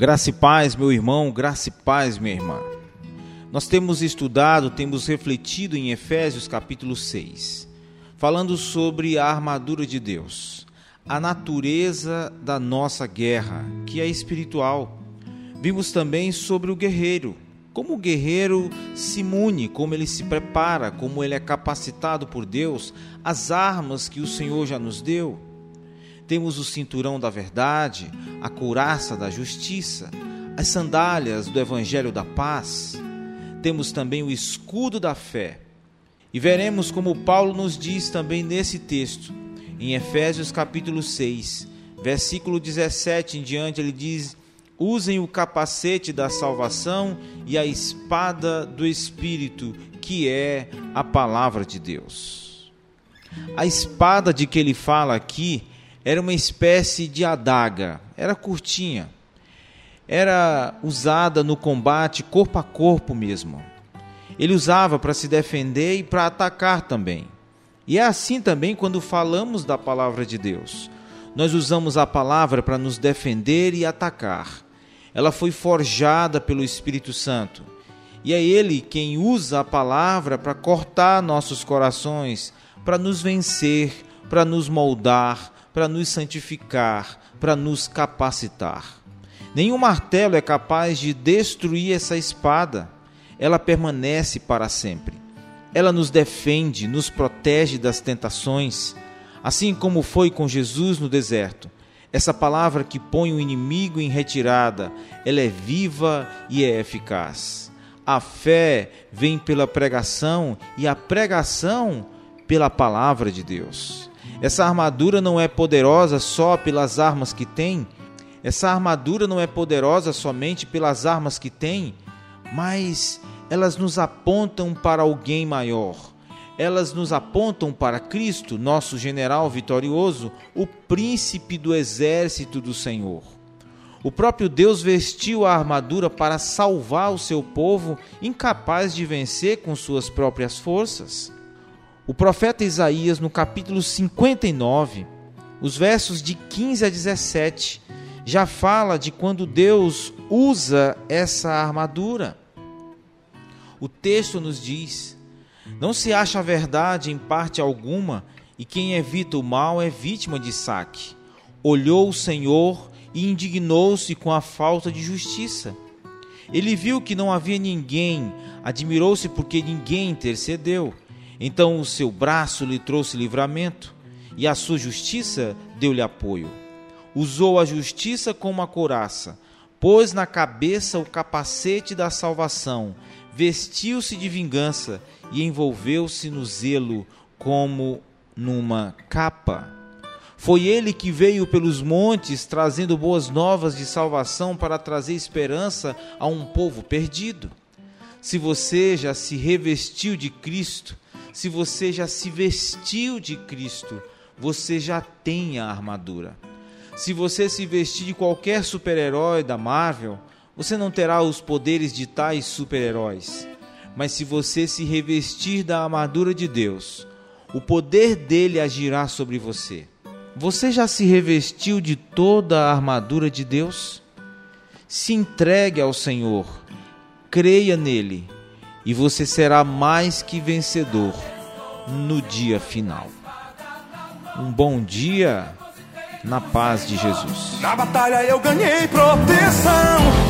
Graça e paz, meu irmão, graça e paz, minha irmã. Nós temos estudado, temos refletido em Efésios capítulo 6, falando sobre a armadura de Deus, a natureza da nossa guerra, que é espiritual. Vimos também sobre o guerreiro, como o guerreiro se imune, como ele se prepara, como ele é capacitado por Deus, as armas que o Senhor já nos deu temos o cinturão da verdade, a couraça da justiça, as sandálias do evangelho da paz. Temos também o escudo da fé. E veremos como Paulo nos diz também nesse texto, em Efésios capítulo 6, versículo 17 em diante, ele diz: Usem o capacete da salvação e a espada do Espírito, que é a palavra de Deus. A espada de que ele fala aqui era uma espécie de adaga, era curtinha, era usada no combate corpo a corpo mesmo. Ele usava para se defender e para atacar também. E é assim também quando falamos da palavra de Deus. Nós usamos a palavra para nos defender e atacar. Ela foi forjada pelo Espírito Santo. E é Ele quem usa a palavra para cortar nossos corações, para nos vencer, para nos moldar, para nos santificar, para nos capacitar. Nenhum martelo é capaz de destruir essa espada. Ela permanece para sempre. Ela nos defende, nos protege das tentações, assim como foi com Jesus no deserto. Essa palavra que põe o inimigo em retirada, ela é viva e é eficaz. A fé vem pela pregação e a pregação pela palavra de Deus. Essa armadura não é poderosa só pelas armas que tem, essa armadura não é poderosa somente pelas armas que tem, mas elas nos apontam para alguém maior. Elas nos apontam para Cristo, nosso general vitorioso, o príncipe do exército do Senhor. O próprio Deus vestiu a armadura para salvar o seu povo incapaz de vencer com suas próprias forças. O profeta Isaías, no capítulo 59, os versos de 15 a 17, já fala de quando Deus usa essa armadura. O texto nos diz: Não se acha a verdade em parte alguma, e quem evita o mal é vítima de saque. Olhou o Senhor e indignou-se com a falta de justiça. Ele viu que não havia ninguém, admirou-se porque ninguém intercedeu. Então o seu braço lhe trouxe livramento, e a sua justiça deu-lhe apoio. Usou a justiça como a couraça, pôs na cabeça o capacete da salvação, vestiu-se de vingança e envolveu-se no zelo como numa capa. Foi ele que veio pelos montes trazendo boas novas de salvação para trazer esperança a um povo perdido. Se você já se revestiu de Cristo, se você já se vestiu de Cristo, você já tem a armadura. Se você se vestir de qualquer super-herói da Marvel, você não terá os poderes de tais super-heróis. Mas se você se revestir da armadura de Deus, o poder dele agirá sobre você. Você já se revestiu de toda a armadura de Deus? Se entregue ao Senhor, creia nele e você será mais que vencedor no dia final. Um bom dia na paz de Jesus. Na batalha eu ganhei proteção.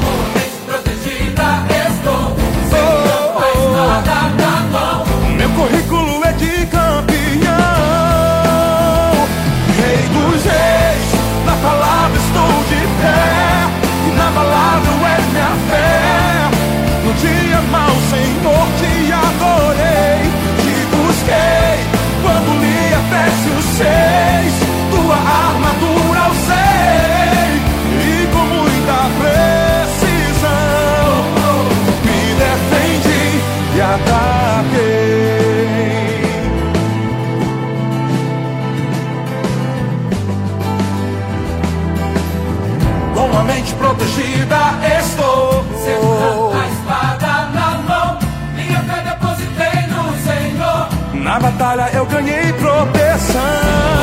Com a mente protegida estou. Segurando a espada na mão, minha fé depositei no Senhor. Na batalha eu ganhei proteção.